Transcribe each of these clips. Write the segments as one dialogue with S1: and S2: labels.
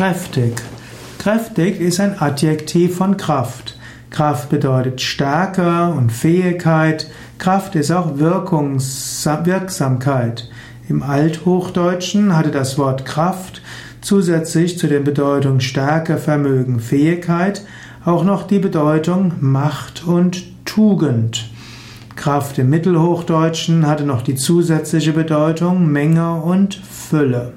S1: Kräftig. Kräftig ist ein Adjektiv von Kraft. Kraft bedeutet Stärke und Fähigkeit. Kraft ist auch Wirkungs Wirksamkeit. Im Althochdeutschen hatte das Wort Kraft zusätzlich zu der Bedeutung Stärke, Vermögen, Fähigkeit auch noch die Bedeutung Macht und Tugend. Kraft im Mittelhochdeutschen hatte noch die zusätzliche Bedeutung Menge und Fülle.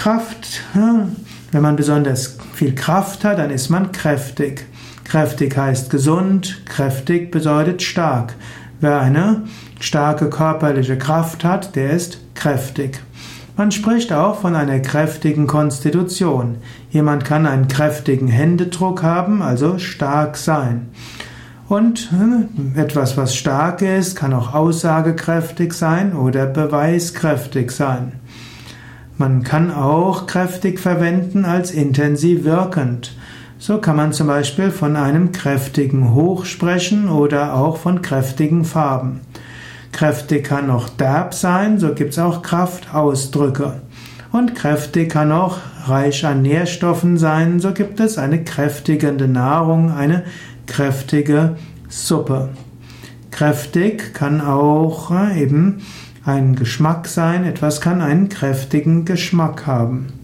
S1: Kraft, wenn man besonders viel Kraft hat, dann ist man kräftig. Kräftig heißt gesund, kräftig bedeutet stark. Wer eine starke körperliche Kraft hat, der ist kräftig. Man spricht auch von einer kräftigen Konstitution. Jemand kann einen kräftigen Händedruck haben, also stark sein. Und etwas, was stark ist, kann auch aussagekräftig sein oder beweiskräftig sein. Man kann auch kräftig verwenden als intensiv wirkend. So kann man zum Beispiel von einem kräftigen Hoch sprechen oder auch von kräftigen Farben. Kräftig kann auch derb sein, so gibt es auch Kraftausdrücke. Und kräftig kann auch reich an Nährstoffen sein, so gibt es eine kräftigende Nahrung, eine kräftige Suppe. Kräftig kann auch äh, eben ein Geschmack sein, etwas kann einen kräftigen Geschmack haben.